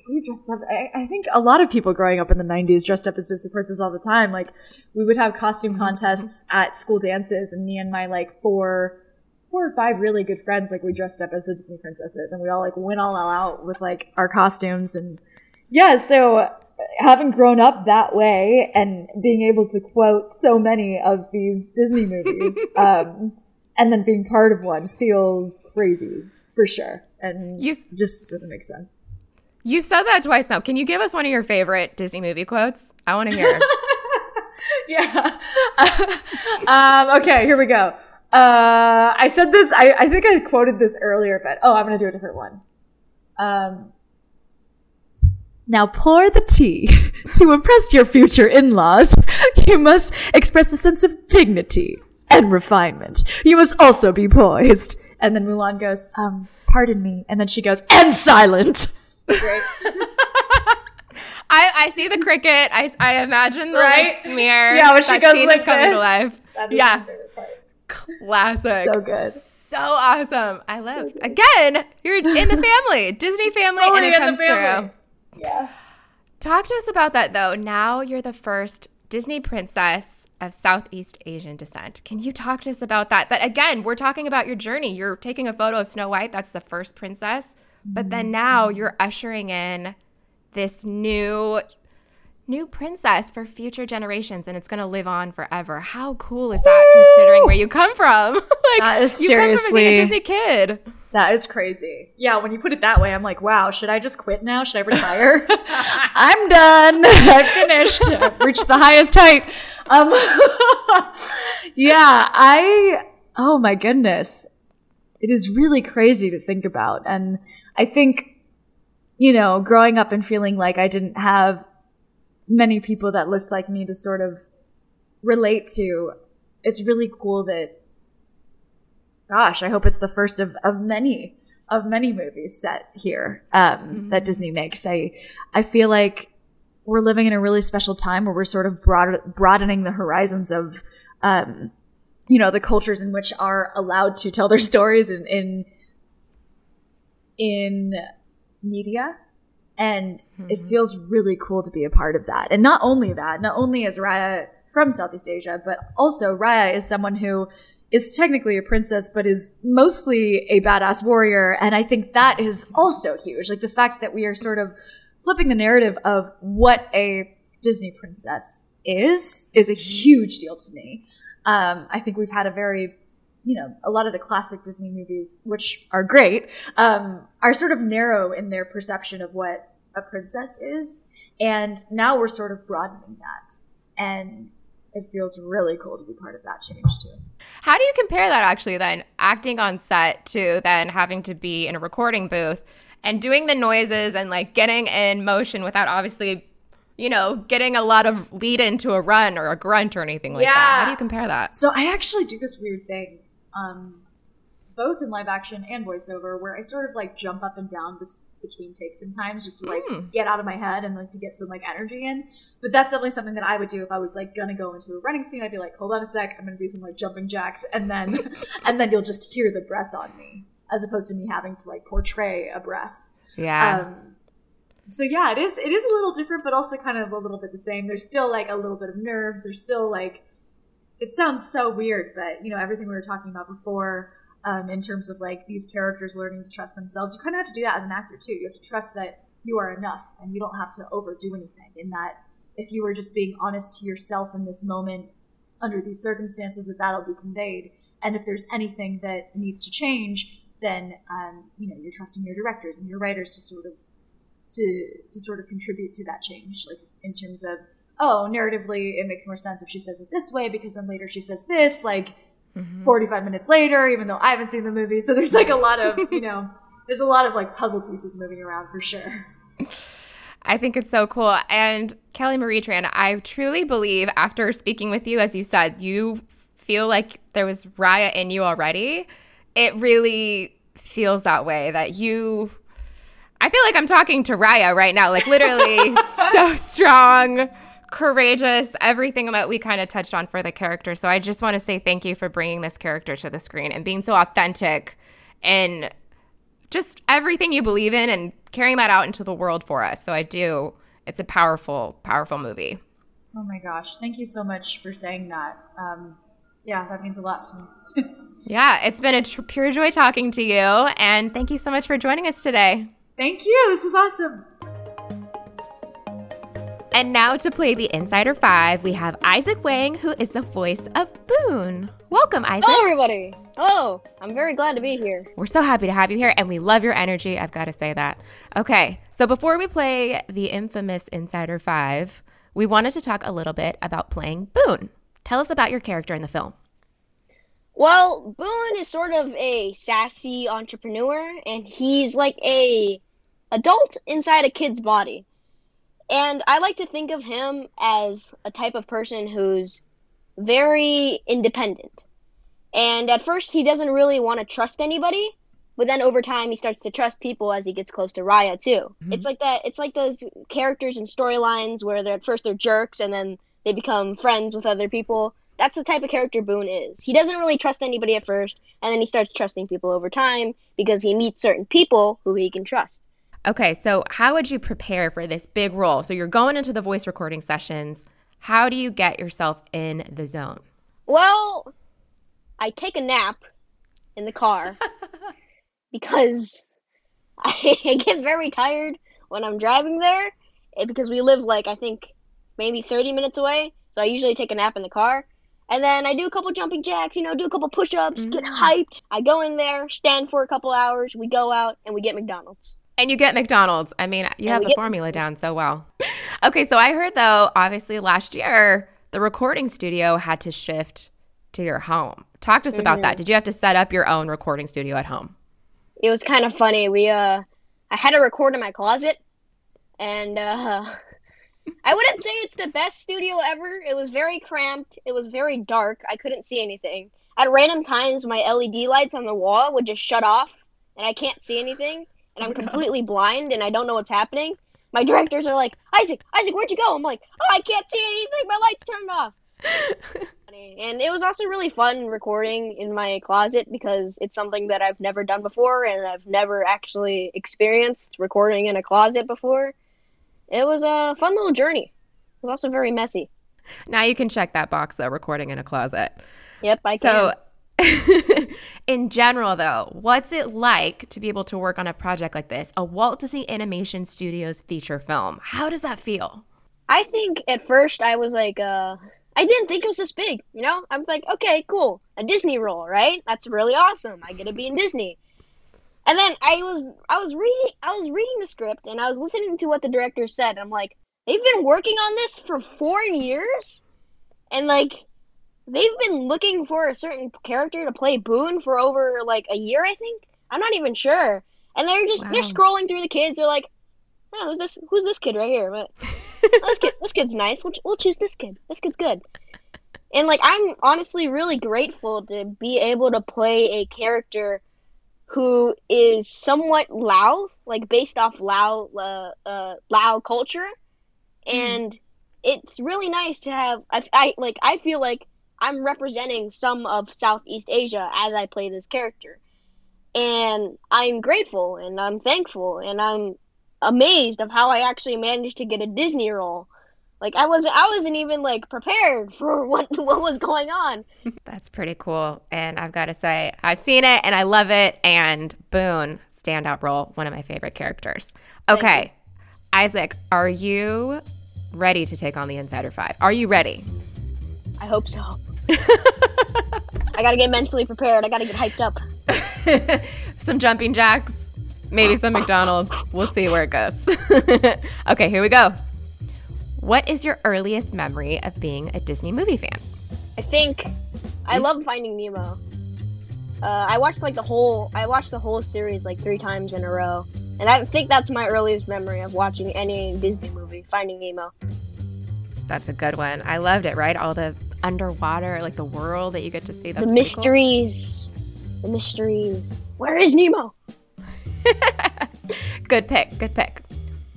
We dressed up. I, I think a lot of people growing up in the '90s dressed up as Disney princess all the time. Like we would have costume contests at school dances, and me and my like four, four or five really good friends, like we dressed up as the Disney princesses, and we all like went all out with like our costumes, and yeah. So uh, having grown up that way and being able to quote so many of these Disney movies, um, and then being part of one feels crazy for sure, and You- just doesn't make sense. you said that twice now can you give us one of your favorite disney movie quotes i want to hear yeah. um, okay, here we go. Uh, I said this. I, I think I quoted this earlier, but oh, I'm gonna do a different one. Um, now pour the tea. to impress your future in-laws, you must express a sense of dignity and refinement. You must also be poised. And then Mulan goes, um, pardon me. And then she goes, and silent. I, I see the cricket. I, I imagine the Right? smear. Yeah, when she goes like is coming this. to life. Yeah. My favorite part. Classic. So good. So awesome. I love again. You're in the family, Disney family, and it comes through. Yeah. Talk to us about that though. Now you're the first Disney princess of Southeast Asian descent. Can you talk to us about that? But again, we're talking about your journey. You're taking a photo of Snow White. That's the first princess. But then now you're ushering in this new new princess for future generations and it's going to live on forever. How cool is that considering where you come from? like That is you come from a Disney kid. That is crazy. Yeah, when you put it that way, I'm like, wow, should I just quit now? Should I retire? I'm done. I finished. I've reached the highest height. Um, yeah, I, oh my goodness. It is really crazy to think about. And I think, you know, growing up and feeling like I didn't have many people that looked like me to sort of relate to, it's really cool that gosh, I hope it's the first of, of many of many movies set here um, mm-hmm. that Disney makes. I I feel like we're living in a really special time where we're sort of broad, broadening the horizons of um, you know the cultures in which are allowed to tell their stories in in, in media and mm-hmm. it feels really cool to be a part of that and not only that not only is raya from southeast asia but also raya is someone who is technically a princess, but is mostly a badass warrior. And I think that is also huge. Like the fact that we are sort of flipping the narrative of what a Disney princess is, is a huge deal to me. Um, I think we've had a very, you know, a lot of the classic Disney movies, which are great, um, are sort of narrow in their perception of what a princess is. And now we're sort of broadening that. And it feels really cool to be part of that change too. How do you compare that actually then acting on set to then having to be in a recording booth and doing the noises and like getting in motion without obviously you know, getting a lot of lead into a run or a grunt or anything like yeah. that. How do you compare that? So I actually do this weird thing. Um, both in live action and voiceover where I sort of like jump up and down between takes sometimes just to like mm. get out of my head and like to get some like energy in. But that's definitely something that I would do if I was like gonna go into a running scene. I'd be like, hold on a sec, I'm gonna do some like jumping jacks, and then and then you'll just hear the breath on me, as opposed to me having to like portray a breath. Yeah. Um, so yeah, it is it is a little different, but also kind of a little bit the same. There's still like a little bit of nerves. There's still like it sounds so weird, but you know everything we were talking about before um, in terms of like these characters learning to trust themselves. You kind of have to do that as an actor too. You have to trust that you are enough and you don't have to overdo anything. In that, if you were just being honest to yourself in this moment under these circumstances, that that'll be conveyed. And if there's anything that needs to change, then um, you know you're trusting your directors and your writers to sort of to to sort of contribute to that change, like in terms of oh, narratively, it makes more sense if she says it this way because then later she says this, like mm-hmm. 45 minutes later, even though I haven't seen the movie. So there's like a lot of, you know, there's a lot of like puzzle pieces moving around for sure. I think it's so cool. And Kelly Marie Tran, I truly believe after speaking with you, as you said, you feel like there was Raya in you already. It really feels that way that you I feel like I'm talking to Raya right now, like literally so strong, courageous, everything that we kind of touched on for the character. So I just want to say thank you for bringing this character to the screen and being so authentic and just everything you believe in and carrying that out into the world for us. So I do. It's a powerful, powerful movie. Oh my gosh. Thank you so much for saying that. Um, yeah, that means a lot to me. yeah, it's been a tr- pure joy talking to you. And thank you so much for joining us today. Thank you. This was awesome. And now to play the Insider Five, we have Izaac Wang, who is the voice of Boun. Welcome, Izaac. Hello, everybody. Hello. I'm very glad to be here. We're so happy to have you here, and we love your energy. I've got to say that. Okay, so before we play the infamous Insider Five, we wanted to talk a little bit about playing Boun. Tell us about your character in the film. Well, Boun is sort of a sassy entrepreneur, and he's like a adult inside a kid's body. And I like to think of him as a type of person who's very independent. And at first, he doesn't really want to trust anybody, but then over time, he starts to trust people as he gets close to Raya too. Mm-hmm. It's like that. It's like those characters and storylines where they're at first they're jerks and then they become friends with other people. That's the type of character Boun is. He doesn't really trust anybody at first, and then he starts trusting people over time because he meets certain people who he can trust. Okay, so how would you prepare for this big role? So you're going into the voice recording sessions. How do you get yourself in the zone? Well, I take a nap in the car because I get very tired when I'm driving there eh, because we live like I think maybe 30 minutes away. So I usually take a nap in the car. And then I do a couple jumping jacks, you know, do a couple push ups, get mm. hyped. I go in there, stand for a couple hours, we go out, and we get McDonald's. And you get McDonald's. I mean, you And have the get- formula down so well. okay, so I heard though, obviously last year, the recording studio had to shift to your home. Talk to us about that. Did you have to set up your own recording studio at home? It was kind of funny. We, uh, I had to record in my closet, and, uh, I wouldn't say it's the best studio ever. It was very cramped. It was very dark. I couldn't see anything. At random times, my LED lights on the wall would just shut off, and I can't see anything, and I'm completely blind, and I don't know what's happening. My directors are like, Izaac, Izaac, where'd you go? I'm like, oh, I can't see anything. My lights turned off. and it was also really fun recording in my closet because it's something that I've never done before, and I've never actually experienced recording in a closet before. It was a fun little journey. It was also very messy. Now you can check that box though, recording in a closet. Yep, I So, can. in general, though, what's it like to be able to work on a project like this, a Walt Disney Animation Studios feature film? How does that feel? I think at first I was like, uh, I didn't think it was this big. You know, I'm like, okay, cool, a Disney role, right? That's really awesome. I get to be in Disney. And then I was, I was reading, I was reading the script, and I was listening to what the director said. I'm like, they've been working on this for four years, and like, they've been looking for a certain character to play Boun for over like a year, I think. I'm not even sure. And they're just they're scrolling through the kids. They're like, oh, who's this? Who's this kid right here? But this kid, this kid's nice. We'll, we'll choose this kid. This kid's good. And like, I'm honestly really grateful to be able to play a character who is somewhat Lao, like based off Lao, uh, uh, Lao culture, and it's really nice to have. I, I like. I feel like I'm representing some of Southeast Asia as I play this character, and I'm grateful and I'm thankful and I'm amazed of how I actually managed to get a Disney role. Like I wasn't, I wasn't even like prepared for what what was going on. That's pretty cool. And I've got to say, I've seen it and I love it. And Boun, standout role, one of my favorite characters. Okay, Izaac, are you ready to take on the Insider Five? Are you ready? I hope so. I gotta get mentally prepared. I gotta get hyped up. some jumping jacks, maybe some McDonald's. We'll see where it goes. okay, here we go. What is your earliest memory of being a Disney movie fan? I think I love Finding Nemo. Uh, I watched like the whole I watched the whole series like three times in a row, and I think that's my earliest memory of watching any Disney movie. Finding Nemo. That's a good one. I loved it, right? All the underwater, like the world that you get to see. That's the pretty cool. mysteries. The mysteries. Where is Nemo? Good pick. Good pick.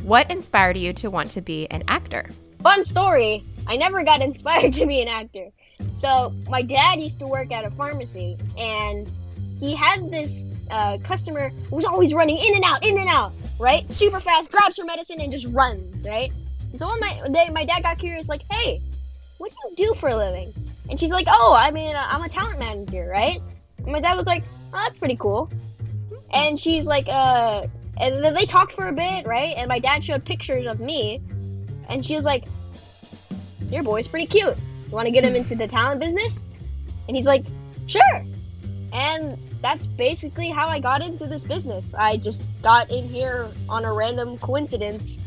What inspired you to want to be an actor? Fun story. I never got inspired to be an actor. So my dad used to work at a pharmacy, and he had this uh, customer who was always running in and out, in and out, right? Super fast, grabs her medicine and just runs, right? And so one my day, my dad got curious, like, "Hey, what do you do for a living?" And she's like, "Oh, I mean, uh, I'm a talent manager, right?" And my dad was like, "Oh, that's pretty cool." And she's like, "Uh," and then they talked for a bit, right? And my dad showed pictures of me, and she was like, "Your boy's pretty cute. You want to get him into the talent business?" And he's like, "Sure." And that's basically how I got into this business. I just got in here on a random coincidence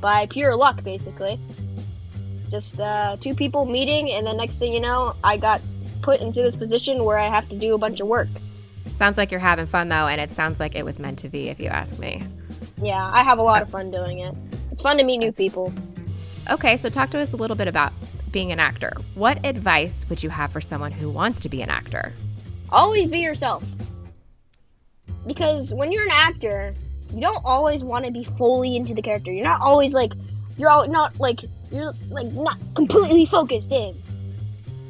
by pure luck, basically. Just uh, two people meeting, and the next thing you know, I got put into this position where I have to do a bunch of work. Sounds like you're having fun though, and it sounds like it was meant to be, if you ask me. Yeah, I have a lot of fun doing it. It's fun to meet new people. Okay, so talk to us a little bit about being an actor. What advice would you have for someone who wants to be an actor? always be yourself. Because when you're an actor, you don't always want to be fully into the character. You're not always like you're all, not like you're like not completely focused in.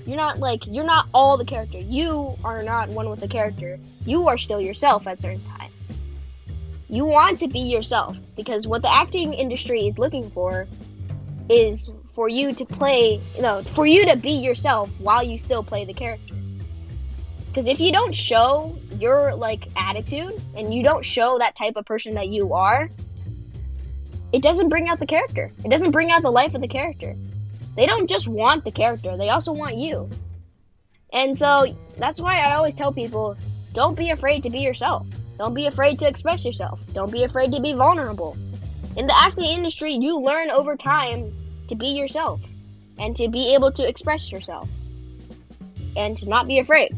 You're not like you're not all the character. You are not one with the character. You are still yourself at certain times. You want to be yourself because what the acting industry is looking for is for you to play, you know, for you to be yourself while you still play the character. Because if you don't show your like attitude and you don't show that type of person that you are, it doesn't bring out the character. It doesn't bring out the life of the character. They don't just want the character; they also want you. And so that's why I always tell people don't be afraid to be yourself. Don't be afraid to express yourself. Don't be afraid to be vulnerable. In the acting industry, you learn over time to be yourself and to be able to express yourself and to not be afraid.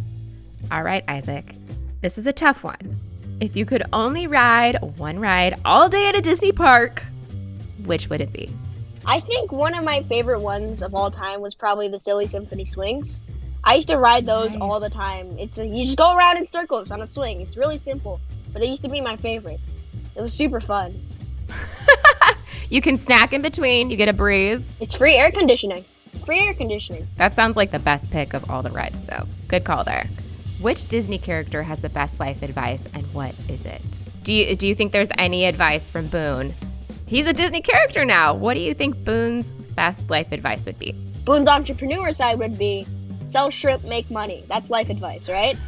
All right, Izaac. This is a tough one. If you could only ride one ride all day at a Disney park, which would it be? I think one of my favorite ones of all time was probably the Silly Symphony swings. I used to ride those Nice. all the time. It's a, you just go around in circles on a swing. It's really simple, but it used to be my favorite. It was super fun. You can snack in between, you get a breeze. It's free air conditioning. Free air conditioning. That sounds like the best pick of all the rides, so good call there. Which Disney character has the best life advice and what is it? Do you do you think there's any advice from Boun? He's a Disney character now. What do you think Boun's best life advice would be? Boun's entrepreneur side would be sell shrimp, make money. That's life advice, right?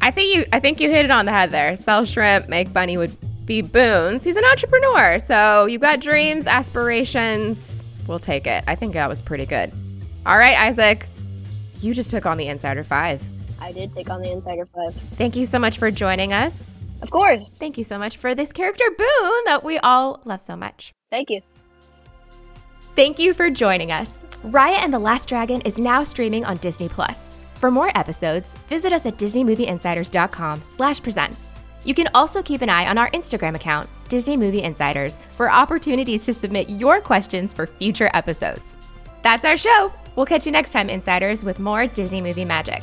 I think you I think you hit it on the head there. Sell shrimp, make money would be Boun's. He's an entrepreneur. So you've got dreams, aspirations. We'll take it. I think that was pretty good. All right, Izaac. You just took on the Insider 5. I did take on the Insider 5. Thank you so much for joining us. Of course. Thank you so much for this character Boun that we all love so much. Thank you. Thank you for joining us. Raya and the Last Dragon is now streaming on Disney Plus. For more episodes, visit us at disneymovieinsiders.com slash presents. You can also keep an eye on our Instagram account, Disney Movie Insiders, for opportunities to submit your questions for future episodes. That's our show. We'll catch you next time, Insiders, with more Disney movie magic.